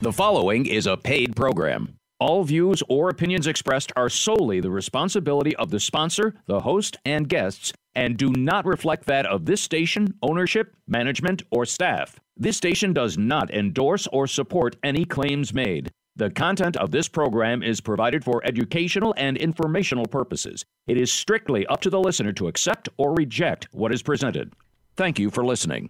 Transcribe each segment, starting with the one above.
The following is a paid program. All views or opinions expressed are solely the responsibility of the sponsor, the host, and guests, and do not reflect that of this station, ownership, management, or staff. This station does not endorse or support any claims made. The content of this program is provided for educational and informational purposes. It is strictly up to the listener to accept or reject what is presented. Thank you for listening.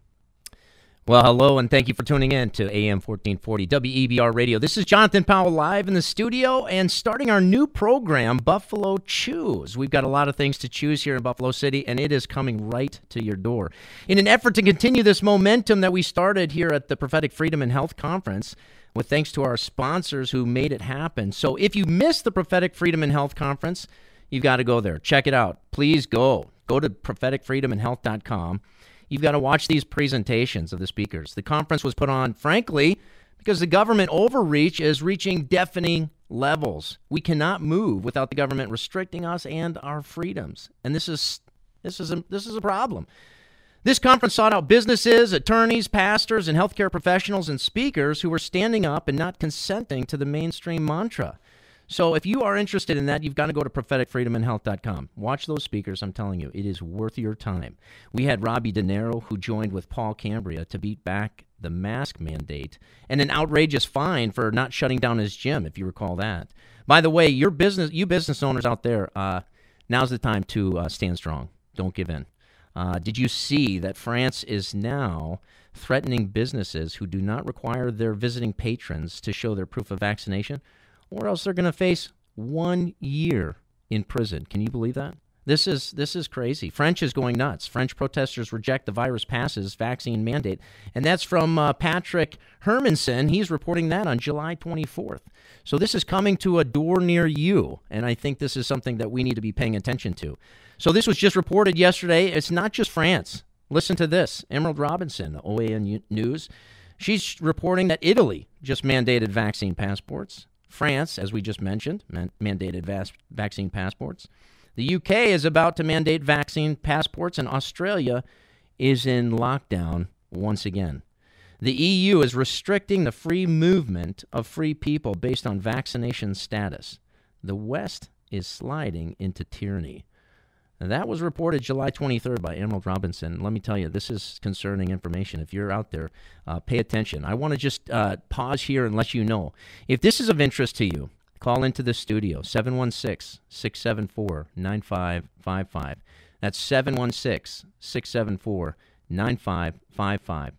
Well, hello, and thank you for tuning in to AM 1440 WEBR Radio. This is Jonathan Powell live in the studio and starting our new program, Buffalo Choose. We've got a lot of things to choose here in Buffalo City, and it is coming right to your door. In an effort to continue this momentum that we started here at the Prophetic Freedom and Health Conference, with thanks to our sponsors who made it happen. So if you missed the Prophetic Freedom and Health Conference, you've got to go there. Check it out. Please go. Go to propheticfreedomandhealth.com You've got to watch these presentations of the speakers. The conference was put on, frankly, because the government overreach is reaching deafening levels. We cannot move without the government restricting us and our freedoms. And this is this is a, this is a problem. This conference sought out businesses, attorneys, pastors, and healthcare professionals and speakers who were standing up and not consenting to the mainstream mantra. So if you are interested in that, you've got to go to propheticfreedomandhealth.com. Watch those speakers. I'm telling you, it is worth your time. We had Robbie De Niro, who joined with Paul Cambria to beat back the mask mandate and an outrageous fine for not shutting down his gym, if you recall that. By the way, your business, you business owners out there, uh, now's the time to uh, stand strong. Don't give in. Uh, did you see that France is now threatening businesses who do not require their visiting patrons to show their proof of vaccination? Or else they're going to face one year in prison. Can you believe that? This is this is crazy. French is going nuts. French protesters reject the virus passes vaccine mandate, and that's from uh, Patrick Hermansen. He's reporting that on July 24th. So this is coming to a door near you, and I think this is something that we need to be paying attention to. So this was just reported yesterday. It's not just France. Listen to this: Emerald Robinson, OAN News. She's reporting that Italy just mandated vaccine passports. France, as we just mentioned, man- mandated vas- vaccine passports. The UK is about to mandate vaccine passports, and Australia is in lockdown once again. The EU is restricting the free movement of free people based on vaccination status. The West is sliding into tyranny. And that was reported July 23rd by Emerald Robinson. Let me tell you, this is concerning information. If you're out there, uh, pay attention. I want to just uh, pause here and let you know. If this is of interest to you, call into the studio 716 674 9555. That's 716 674 9555.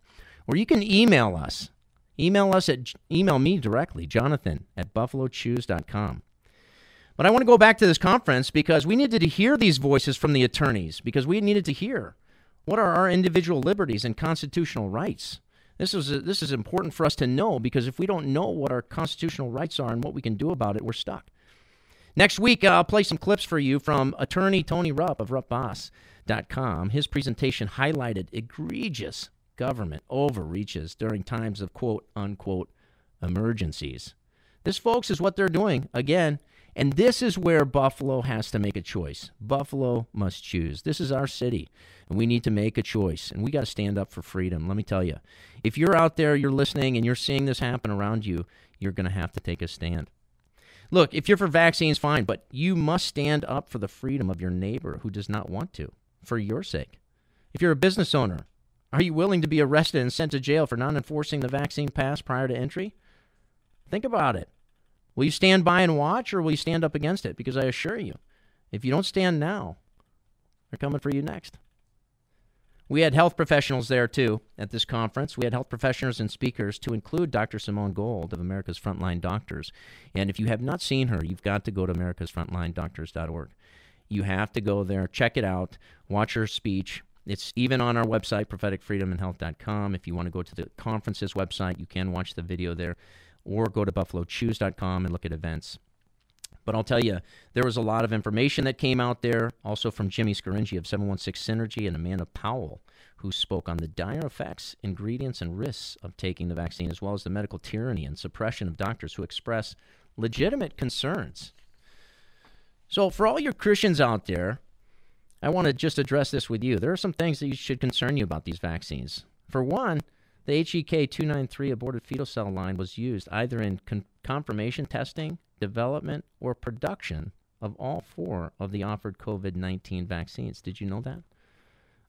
Or you can email us. Email us at email me directly, Jonathan at buffalochoose.com. But I want to go back to this conference because we needed to hear these voices from the attorneys because we needed to hear what are our individual liberties and constitutional rights. This is this is important for us to know because if we don't know what our constitutional rights are and what we can do about it, we're stuck. Next week, uh, I'll play some clips for you from attorney Tony Rupp of RuppBaase.com. His presentation highlighted egregious government overreaches during times of quote unquote emergencies. This, folks, is what they're doing again and this is where Buffalo has to make a choice. Buffalo must choose. This is our city, and we need to make a choice. And we got to stand up for freedom. Let me tell you, if you're out there, you're listening, and you're seeing this happen around you, you're going to have to take a stand. Look, if you're for vaccines, fine, but you must stand up for the freedom of your neighbor who does not want to, for your sake. If you're a business owner, are you willing to be arrested and sent to jail for not enforcing the vaccine pass prior to entry? Think about it. Will you stand by and watch or will you stand up against it? Because I assure you, if you don't stand now, they're coming for you next. We had health professionals there too at this conference. We had health professionals and speakers to include Dr. Simone Gold of America's Frontline Doctors. And if you have not seen her, you've got to go to americasfrontlinedoctors.org. You have to go there, check it out, watch her speech. It's even on our website, propheticfreedomandhealth.com. If you want to go to the conference's website, you can watch the video there or go to buffalochoose.com and look at events. But I'll tell you, there was a lot of information that came out there, also from Jimmy Scaringi of 716 Synergy and Amanda Powell, who spoke on the dire effects, ingredients, and risks of taking the vaccine, as well as the medical tyranny and suppression of doctors who express legitimate concerns. So, for all your Christians out there, I want to just address this with you. There are some things that should concern you about these vaccines. For one, The HEK 293 aborted fetal cell line was used either in con- confirmation testing, development, or production of all four of the offered COVID 19 vaccines. Did you know that?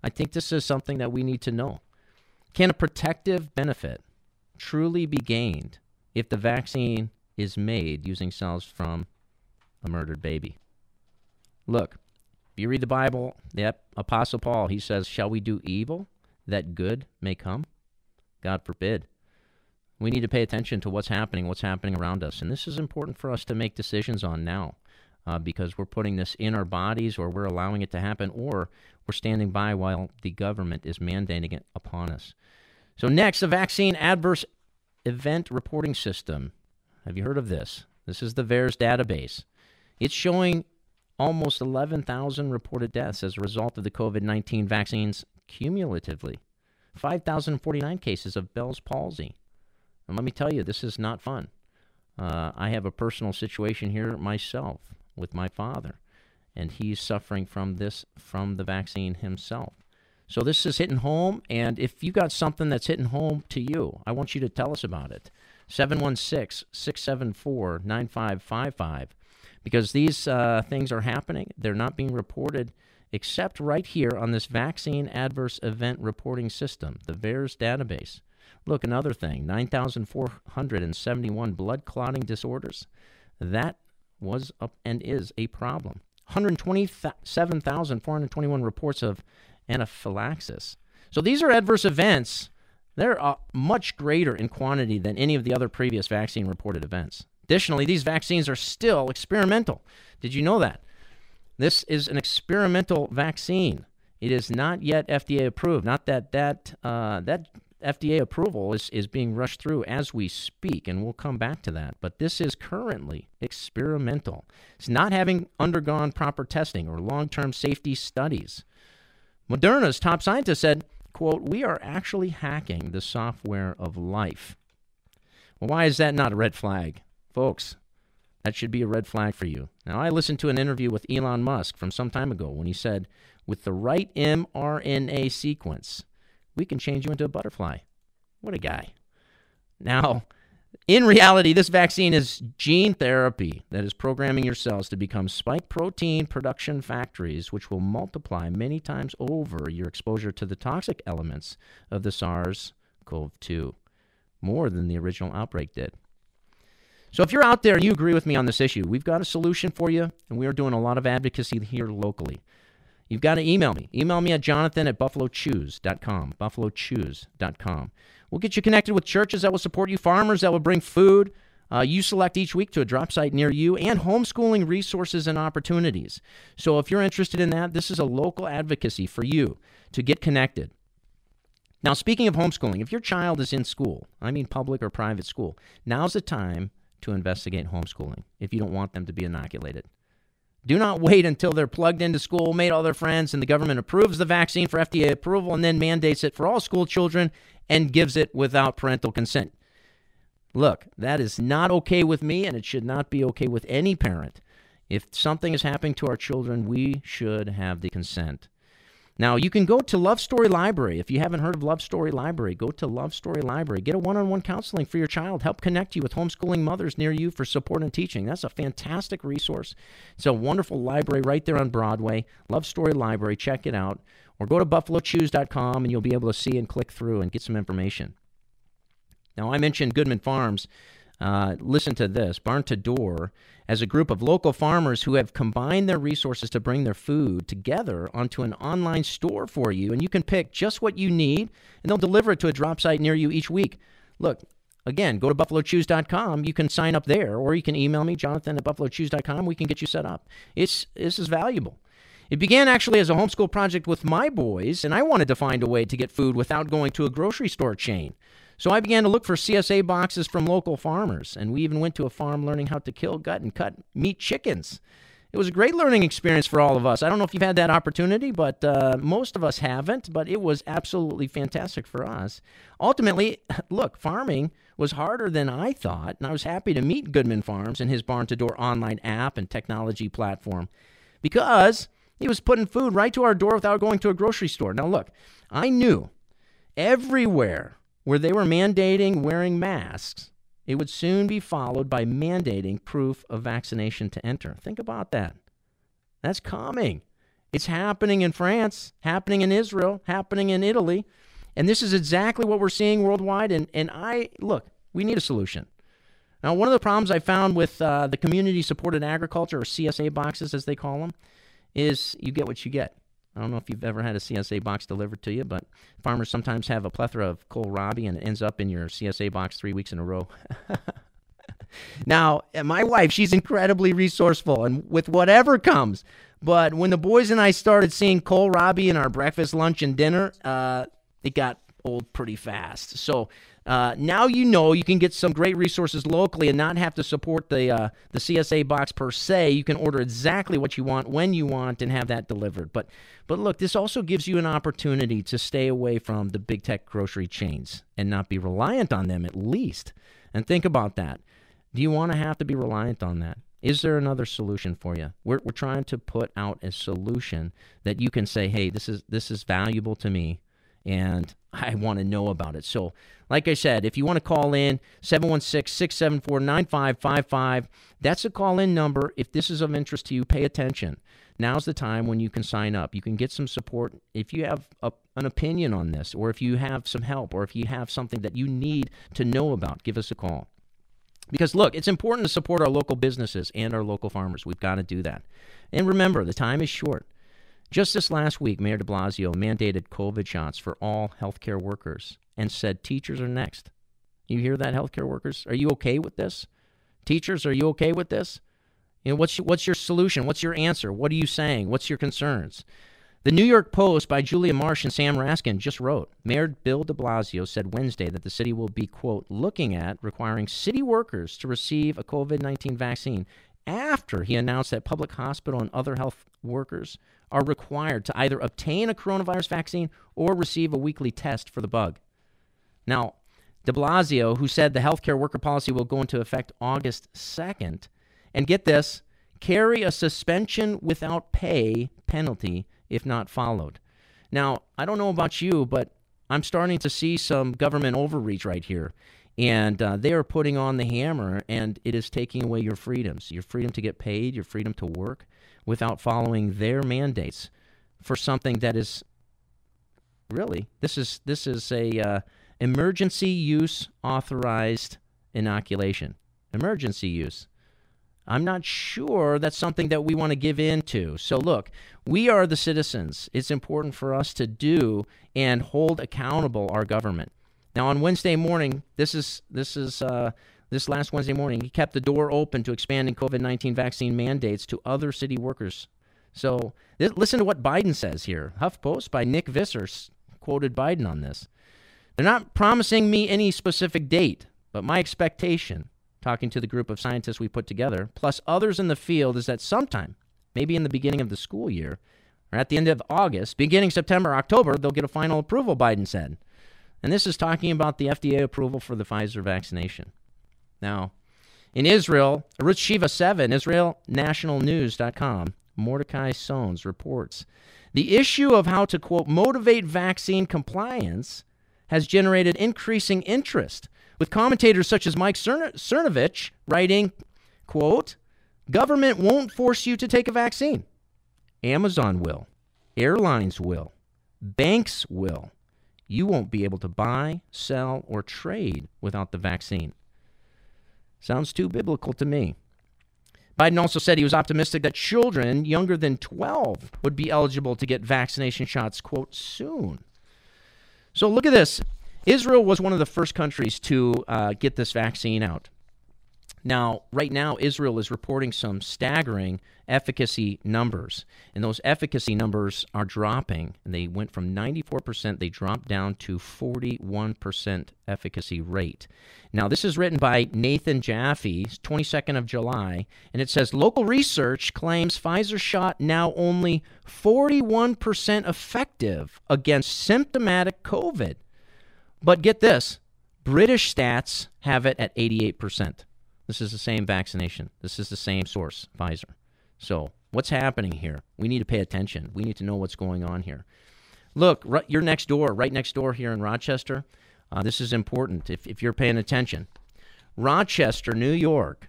I think this is something that we need to know. Can a protective benefit truly be gained if the vaccine is made using cells from a murdered baby? Look, if you read the Bible, the Apostle Paul, he says, Shall we do evil that good may come? God forbid. We need to pay attention to what's happening, what's happening around us. And this is important for us to make decisions on now uh, because we're putting this in our bodies or we're allowing it to happen or we're standing by while the government is mandating it upon us. So, next, the vaccine adverse event reporting system. Have you heard of this? This is the VAERS database. It's showing almost 11,000 reported deaths as a result of the COVID 19 vaccines cumulatively, 5,049 cases of Bell's palsy. And let me tell you, this is not fun. Uh, I have a personal situation here myself with my father, and he's suffering from this from the vaccine himself. So this is hitting home, and if you got something that's hitting home to you, I want you to tell us about it. 716 674 9555. Because these uh, things are happening, they're not being reported except right here on this vaccine adverse event reporting system, the VAERS database. Look, another thing 9,471 blood clotting disorders. That was up and is a problem. 127,421 reports of anaphylaxis. So these are adverse events. They're uh, much greater in quantity than any of the other previous vaccine reported events. Additionally, these vaccines are still experimental. Did you know that? This is an experimental vaccine. It is not yet FDA approved. Not that that uh, that FDA approval is, is being rushed through as we speak, and we'll come back to that. But this is currently experimental. It's not having undergone proper testing or long term safety studies. Moderna's top scientist said, quote, We are actually hacking the software of life. Well, why is that not a red flag? Folks, that should be a red flag for you. Now, I listened to an interview with Elon Musk from some time ago when he said, with the right mRNA sequence, we can change you into a butterfly. What a guy. Now, in reality, this vaccine is gene therapy that is programming your cells to become spike protein production factories, which will multiply many times over your exposure to the toxic elements of the SARS CoV 2, more than the original outbreak did. So, if you're out there and you agree with me on this issue, we've got a solution for you, and we are doing a lot of advocacy here locally you've got to email me. Email me at jonathan at buffalochoose.com. Buffalochoose.com. We'll get you connected with churches that will support you, farmers that will bring food. Uh, you select each week to a drop site near you and homeschooling resources and opportunities. So if you're interested in that, this is a local advocacy for you to get connected. Now, speaking of homeschooling, if your child is in school, I mean public or private school, now's the time to investigate homeschooling if you don't want them to be inoculated. Do not wait until they're plugged into school, made all their friends, and the government approves the vaccine for FDA approval and then mandates it for all school children and gives it without parental consent. Look, that is not okay with me, and it should not be okay with any parent. If something is happening to our children, we should have the consent. Now, you can go to Love Story Library. If you haven't heard of Love Story Library, go to Love Story Library. Get a one on one counseling for your child. Help connect you with homeschooling mothers near you for support and teaching. That's a fantastic resource. It's a wonderful library right there on Broadway. Love Story Library. Check it out. Or go to buffalochoose.com and you'll be able to see and click through and get some information. Now, I mentioned Goodman Farms. Uh, listen to this Barn to Door, as a group of local farmers who have combined their resources to bring their food together onto an online store for you. And you can pick just what you need, and they'll deliver it to a drop site near you each week. Look, again, go to buffalochoose.com. You can sign up there, or you can email me, jonathan at buffalochoose.com. We can get you set up. It's, this is valuable. It began actually as a homeschool project with my boys, and I wanted to find a way to get food without going to a grocery store chain. So I began to look for CSA boxes from local farmers, and we even went to a farm learning how to kill, gut, and cut meat chickens. It was a great learning experience for all of us. I don't know if you've had that opportunity, but uh, most of us haven't, but it was absolutely fantastic for us. Ultimately, look, farming was harder than I thought, and I was happy to meet Goodman Farms and his Barn to Door online app and technology platform because he was putting food right to our door without going to a grocery store. Now, look, I knew everywhere where they were mandating wearing masks, it would soon be followed by mandating proof of vaccination to enter. Think about that. That's coming. It's happening in France, happening in Israel, happening in Italy. And this is exactly what we're seeing worldwide. And, and I, look, we need a solution. Now, one of the problems I found with uh, the community supported agriculture, or CSA boxes as they call them, is you get what you get. I don't know if you've ever had a CSA box delivered to you, but farmers sometimes have a plethora of kohlrabi and it ends up in your CSA box three weeks in a row. now, my wife, she's incredibly resourceful and with whatever comes. But when the boys and I started seeing kohlrabi in our breakfast, lunch, and dinner, uh, it got old pretty fast. So uh, now you know you can get some great resources locally and not have to support the uh, the CSA box per se. You can order exactly what you want when you want and have that delivered. But but look, this also gives you an opportunity to stay away from the big tech grocery chains and not be reliant on them at least. And think about that. Do you want to have to be reliant on that? Is there another solution for you? We're, we're trying to put out a solution that you can say, hey, this is this is valuable to me and I want to know about it. So, like I said, if you want to call in 716 674 9555, that's a call in number. If this is of interest to you, pay attention. Now's the time when you can sign up. You can get some support if you have a, an opinion on this, or if you have some help, or if you have something that you need to know about, give us a call. Because look, it's important to support our local businesses and our local farmers. We've got to do that. And remember, the time is short. Just this last week, Mayor de Blasio mandated COVID shots for all healthcare workers and said teachers are next. You hear that, healthcare workers? Are you okay with this? Teachers, are you okay with this? You know, what's, what's your solution? What's your answer? What are you saying? What's your concerns? The New York Post by Julia Marsh and Sam Raskin just wrote Mayor Bill de Blasio said Wednesday that the city will be, quote, looking at requiring city workers to receive a COVID 19 vaccine after he announced that public hospital and other health workers are required to either obtain a coronavirus vaccine or receive a weekly test for the bug. Now, de Blasio, who said the healthcare worker policy will go into effect August 2nd, and get this, carry a suspension without pay penalty if not followed. Now, I don't know about you, but I'm starting to see some government overreach right here. And uh, they are putting on the hammer, and it is taking away your freedoms your freedom to get paid, your freedom to work without following their mandates for something that is really this is this is a uh, emergency use authorized inoculation. Emergency use. I'm not sure that's something that we want to give in to. So look we are the citizens. It's important for us to do and hold accountable our government. Now on wednesday morning this is this is uh, this last Wednesday morning, he kept the door open to expanding COVID 19 vaccine mandates to other city workers. So th- listen to what Biden says here. HuffPost by Nick Visser quoted Biden on this. They're not promising me any specific date, but my expectation, talking to the group of scientists we put together, plus others in the field, is that sometime, maybe in the beginning of the school year, or at the end of August, beginning September, October, they'll get a final approval, Biden said. And this is talking about the FDA approval for the Pfizer vaccination. Now, in Israel, Arutz Sheva 7, IsraelNationalNews.com, Mordecai Sones reports the issue of how to, quote, motivate vaccine compliance has generated increasing interest, with commentators such as Mike Cernovich writing, quote, government won't force you to take a vaccine. Amazon will. Airlines will. Banks will. You won't be able to buy, sell, or trade without the vaccine. Sounds too biblical to me. Biden also said he was optimistic that children younger than 12 would be eligible to get vaccination shots, quote, soon. So look at this. Israel was one of the first countries to uh, get this vaccine out. Now, right now, Israel is reporting some staggering efficacy numbers, and those efficacy numbers are dropping. And they went from 94%, they dropped down to 41% efficacy rate. Now, this is written by Nathan Jeffay, 22nd of July, and it says local research claims Pfizer shot now only 41% effective against symptomatic COVID. But get this British stats have it at 88%. This is the same vaccination. This is the same source, Pfizer. So, what's happening here? We need to pay attention. We need to know what's going on here. Look, right, you're next door, right next door here in Rochester. Uh, this is important if, if you're paying attention. Rochester, New York.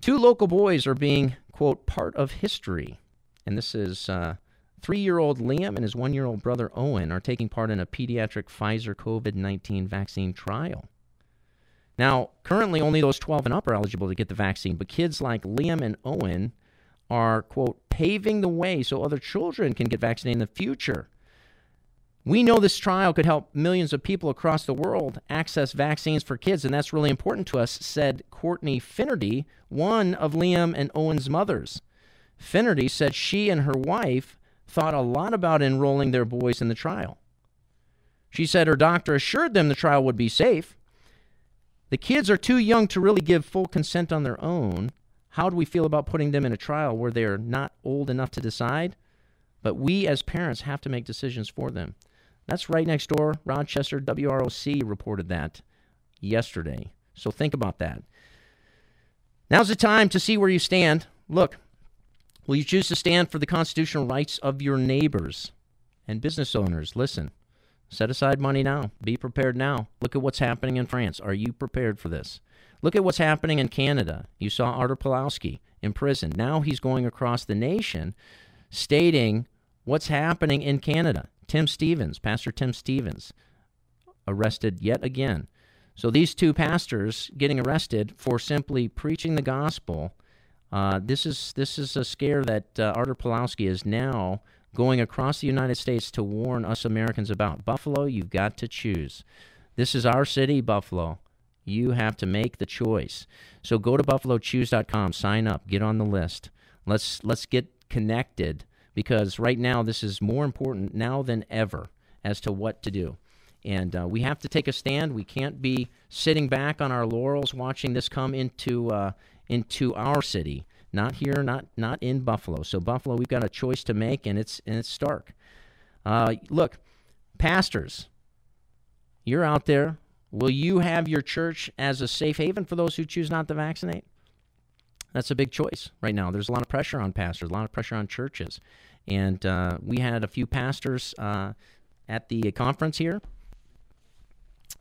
Two local boys are being, quote, part of history. And this is uh, three year old Liam and his one year old brother Owen are taking part in a pediatric Pfizer COVID 19 vaccine trial. Now, currently, only those 12 and up are eligible to get the vaccine, but kids like Liam and Owen are, quote, paving the way so other children can get vaccinated in the future. We know this trial could help millions of people across the world access vaccines for kids, and that's really important to us, said Courtney Finnerty, one of Liam and Owen's mothers. Finnerty said she and her wife thought a lot about enrolling their boys in the trial. She said her doctor assured them the trial would be safe. The kids are too young to really give full consent on their own. How do we feel about putting them in a trial where they're not old enough to decide? But we as parents have to make decisions for them. That's right next door. Rochester WROC reported that yesterday. So think about that. Now's the time to see where you stand. Look, will you choose to stand for the constitutional rights of your neighbors and business owners? Listen, set aside money now. Be prepared now. Look at what's happening in France. Are you prepared for this? Look at what's happening in Canada. You saw Artur Pawlowski in prison. Now he's going across the nation stating what's happening in Canada. Tim Stevens, Pastor Tim Stevens, arrested yet again. So these two pastors getting arrested for simply preaching the gospel. Uh, this is this is a scare that uh, Artur Pawlowski is now going across the United States to warn us Americans about. Buffalo, you've got to choose. This is our city, Buffalo. You have to make the choice. So go to buffalochoose.com, sign up, get on the list. Let's let's get connected because right now this is more important now than ever as to what to do. And uh, we have to take a stand. We can't be sitting back on our laurels watching this come into uh, into our city. Not here, not not in Buffalo. So Buffalo, we've got a choice to make, and it's and it's stark. Uh, look, pastors, you're out there. Will you have your church as a safe haven for those who choose not to vaccinate? That's a big choice right now. There's a lot of pressure on pastors, a lot of pressure on churches. And uh, we had a few pastors uh, at the conference here.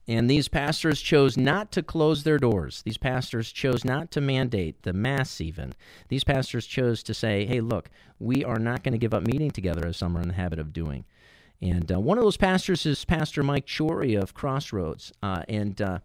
And these pastors chose not to close their doors. These pastors chose not to mandate the mass, even. These pastors chose to say, hey, look, we are not going to give up meeting together as some are in the habit of doing. And uh, one of those pastors is Pastor Mike Chory of Crossroads uh, and, uh,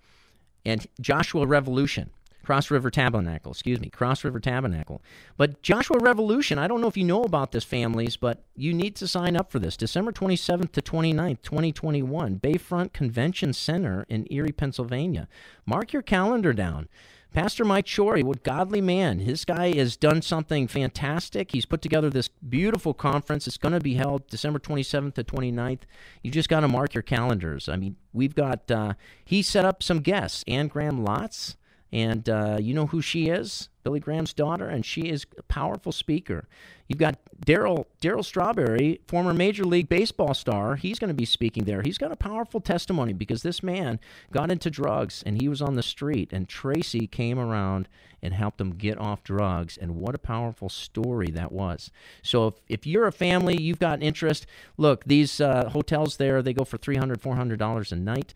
and Joshua Revolution. Cross River Tabernacle, excuse me, Cross River Tabernacle. But Joshua Revolution, I don't know if you know about this, families, but you need to sign up for this. December 27th to 29th, 2021, Bayfront Convention Center in Erie, Pennsylvania. Mark your calendar down. Pastor Mike Chory, what godly man. His guy has done something fantastic. He's put together this beautiful conference. It's going to be held December 27th to 29th. You just got to mark your calendars. I mean, we've got, uh, he set up some guests. Ann Graham Lotz, and uh, you know who she is? Billy Graham's daughter, and she is a powerful speaker. You've got Daryl Darryl Strawberry, former Major League Baseball star. He's going to be speaking there. He's got a powerful testimony because this man got into drugs and he was on the street, and Tracy came around and helped him get off drugs. And what a powerful story that was. So if, if you're a family, you've got interest. Look, these uh, hotels there they go for three hundred, four hundred dollars a night.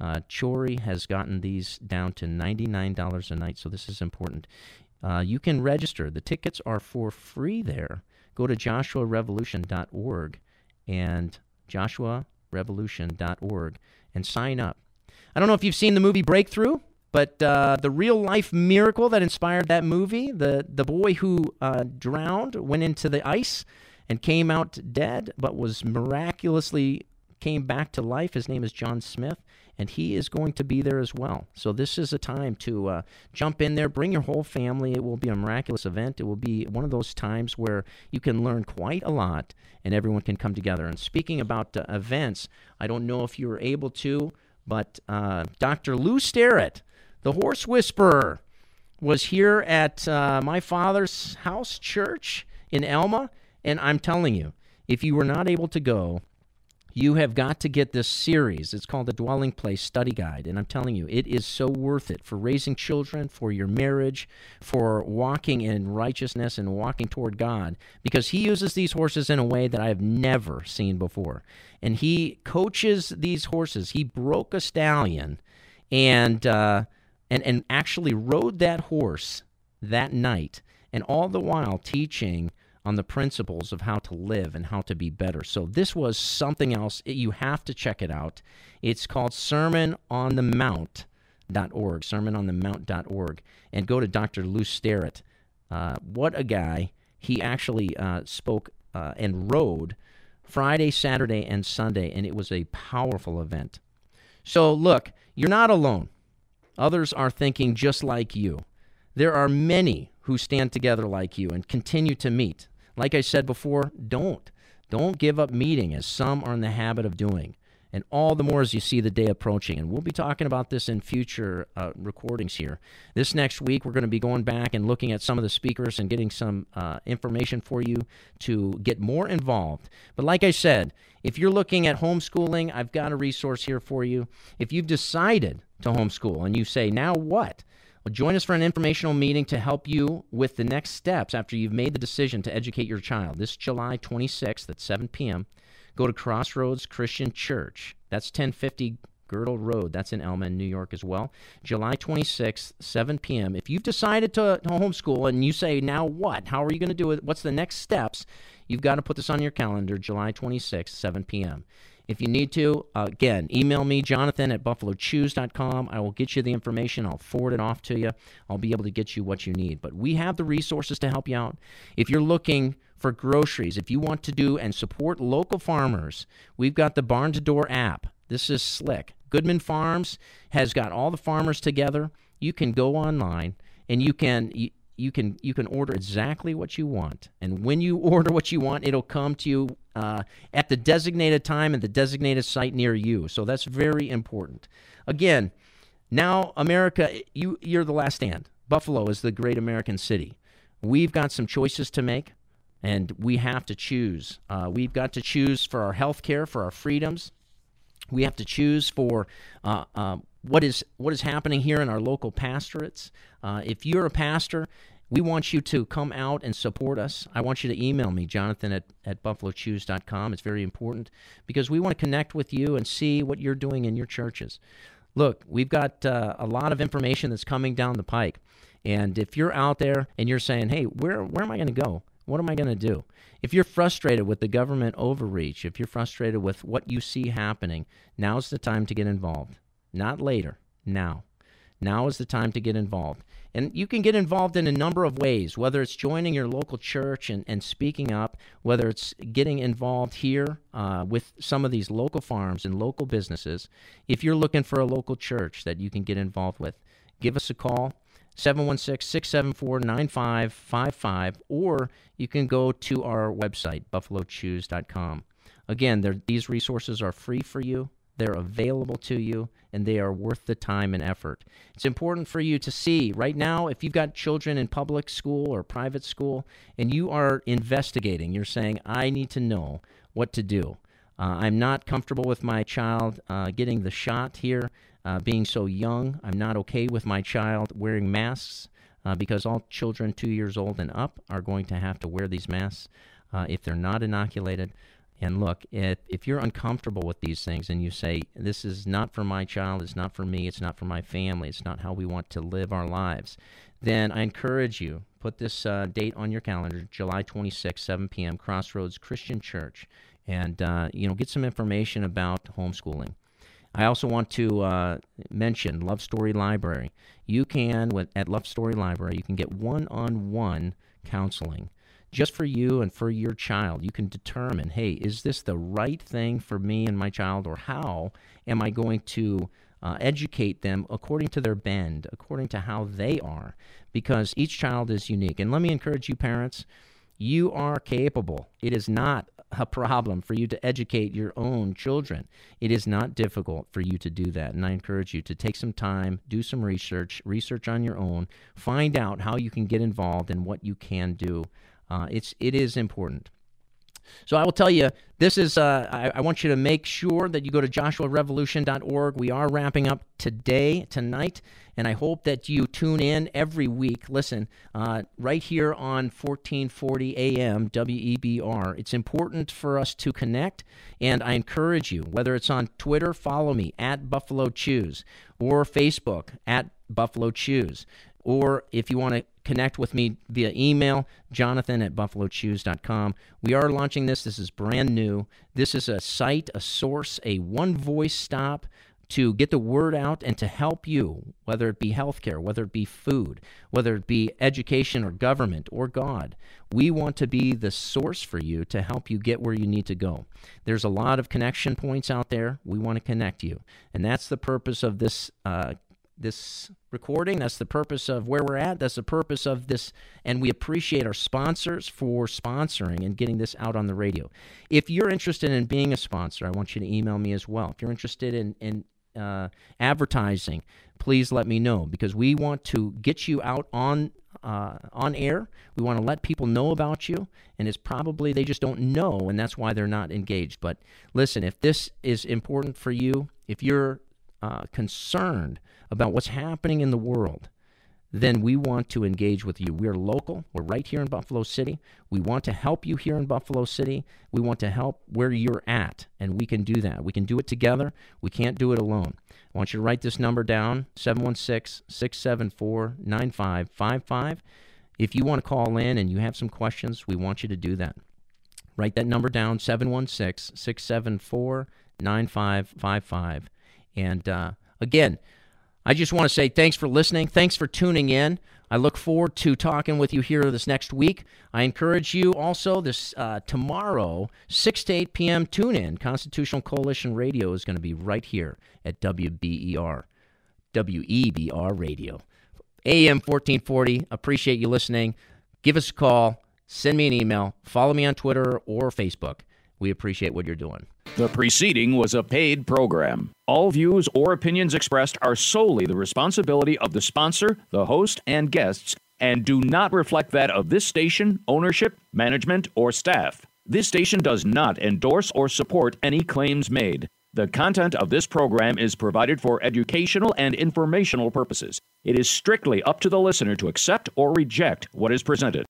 Uh, Chory has gotten these down to $99 a night, so this is important. Uh, you can register. The tickets are for free there. Go to joshuarevolution.org and joshuarevolution.org and sign up. I don't know if you've seen the movie Breakthrough, but uh, the real life miracle that inspired that movie, the, the boy who uh, drowned, went into the ice and came out dead, but was miraculously came back to life. His name is John Smith and he is going to be there as well. So this is a time to uh, jump in there, bring your whole family. It will be a miraculous event. It will be one of those times where you can learn quite a lot, and everyone can come together. And speaking about uh, events, I don't know if you were able to, but uh, Dr. Lew Sterrett, the horse whisperer, was here at uh, my father's house church in Elma, and I'm telling you, if you were not able to go, You have got to get this series. It's called the Dwelling Place Study Guide. And I'm telling you, it is so worth it for raising children, for your marriage, for walking in righteousness and walking toward God, because He uses these horses in a way that I have never seen before. And He coaches these horses. He broke a stallion and, uh, and, and actually rode that horse that night, and all the while teaching on the principles of how to live and how to be better. So this was something else. You have to check it out. It's called Sermon on the Mount.org, sermononthemount.org, and go to Dr. Lew Sterrett. Uh, what a guy. He actually uh, spoke uh, and rode Friday, Saturday, and Sunday, and it was a powerful event. So, look, you're not alone. Others are thinking just like you. There are many who stand together like you and continue to meet. Like I said before, don't. Don't give up meeting, as some are in the habit of doing. And all the more as you see the day approaching. And we'll be talking about this in future uh, recordings here. This next week, we're going to be going back and looking at some of the speakers and getting some uh, information for you to get more involved. But like I said, if you're looking at homeschooling, I've got a resource here for you. If you've decided to homeschool and you say, now what? Join us for an informational meeting to help you with the next steps after you've made the decision to educate your child. This July 26th at 7 p.m., go to Crossroads Christian Church. That's 1050 Girdle Road. That's in Elma, New York as well. July 26th, 7 p.m. If you've decided to, to homeschool and you say, now what? How are you going to do it? What's the next steps? You've got to put this on your calendar, July 26th, 7 p.m. If you need to, uh, again, email me, jonathan at buffalochoose.com. I will get you the information. I'll forward it off to you. I'll be able to get you what you need. But we have the resources to help you out. If you're looking for groceries, if you want to do and support local farmers, we've got the Barn to Door app. This is slick. Goodman Farms has got all the farmers together. You can go online and you can you can you can order exactly what you want. And when you order what you want it'll come to you uh, at the designated time and the designated site near you. So that's very important. Again now america you you're the last stand. Buffalo is the great american city. We've got some choices to make and we have to choose. Uh, we've got to choose for our health care for our freedoms. We have to choose for uh, uh what is what is happening here in our local pastorates. Uh, if you're a pastor, we want you to come out and support us. I want you to email me, jonathan at, at buffalochoose.com. It's very important because we want to connect with you and see what you're doing in your churches. Look, we've got uh, a lot of information that's coming down the pike. And if you're out there and you're saying, hey, where, where am I going to go? What am I going to do? If you're frustrated with the government overreach, if you're frustrated with what you see happening, now's the time to get involved not later, now. Now is the time to get involved. And you can get involved in a number of ways, whether it's joining your local church and, and speaking up, whether it's getting involved here uh, with some of these local farms and local businesses. If you're looking for a local church that you can get involved with, give us a call. 716 674 9555, or you can go to our website, buffalochoose.com. Again, these resources are free for you. They're available to you and they are worth the time and effort. It's important for you to see right now if you've got children in public school or private school and you are investigating, you're saying, I need to know what to do. Uh, I'm not comfortable with my child uh, getting the shot here, uh, being so young. I'm not okay with my child wearing masks uh, because all children two years old and up are going to have to wear these masks uh, if they're not inoculated. And look, if, if you're uncomfortable with these things and you say, this is not for my child, it's not for me, it's not for my family, it's not how we want to live our lives, then I encourage you, put this uh, date on your calendar, July 26, 7 p.m., Crossroads Christian Church, and, uh, you know, get some information about homeschooling. I also want to uh, mention Love Story Library. You can, with, at Love Story Library, you can get one-on-one counseling just for you and for your child. You can determine, hey, is this the right thing for me and my child, or how am I going to uh, educate them according to their bend, according to how they are, because each child is unique. And let me encourage you, parents, you are capable. It is not a problem for you to educate your own children. It is not difficult for you to do that. And I encourage you to take some time, do some research, research on your own, find out how you can get involved and what you can do uh, it's it is important. So I will tell you, this is, uh, I, I, want you to make sure that you go to joshuarevolution.org. We are wrapping up today, tonight, and I hope that you tune in every week. Listen, uh, right here on 1440 AM WEBR. It's important for us to connect, and I encourage you, whether it's on Twitter, follow me at Buffalo Choose, or Facebook at Buffalo Choose, or if you want to connect with me via email, jonathan at buffalochoose.com. We are launching this. This is brand new. This is a site, a source, a one voice stop to get the word out and to help you, whether it be healthcare, whether it be food, whether it be education or government or God. We want to be the source for you to help you get where you need to go. There's a lot of connection points out there. We want to connect you. And that's the purpose of this uh, this recording. That's the purpose of where we're at. That's the purpose of this. And we appreciate our sponsors for sponsoring and getting this out on the radio. If you're interested in being a sponsor, I want you to email me as well. If you're interested in, in uh, advertising, please let me know because we want to get you out on uh, on air. We want to let people know about you, and it's probably they just don't know, and that's why they're not engaged. But listen, if this is important for you, if you're uh, concerned about what's happening in the world, then we want to engage with you. We're local. We're right here in Buffalo City. We want to help you here in Buffalo City. We want to help where you're at, and we can do that. We can do it together. We can't do it alone. I want you to write this number down 716 674 9555. If you want to call in and you have some questions, we want you to do that. Write that number down 716 674 9555. And uh, again, I just want to say thanks for listening. Thanks for tuning in. I look forward to talking with you here this next week. I encourage you also this uh, tomorrow, 6 to 8 p.m. Tune in. Constitutional Coalition Radio is going to be right here at WBER, WEBR Radio. AM 1440. Appreciate you listening. Give us a call. Send me an email. Follow me on Twitter or Facebook. We appreciate what you're doing. The preceding was a paid program. All views or opinions expressed are solely the responsibility of the sponsor, the host, and guests, and do not reflect that of this station, ownership, management, or staff. This station does not endorse or support any claims made. The content of this program is provided for educational and informational purposes. It is strictly up to the listener to accept or reject what is presented.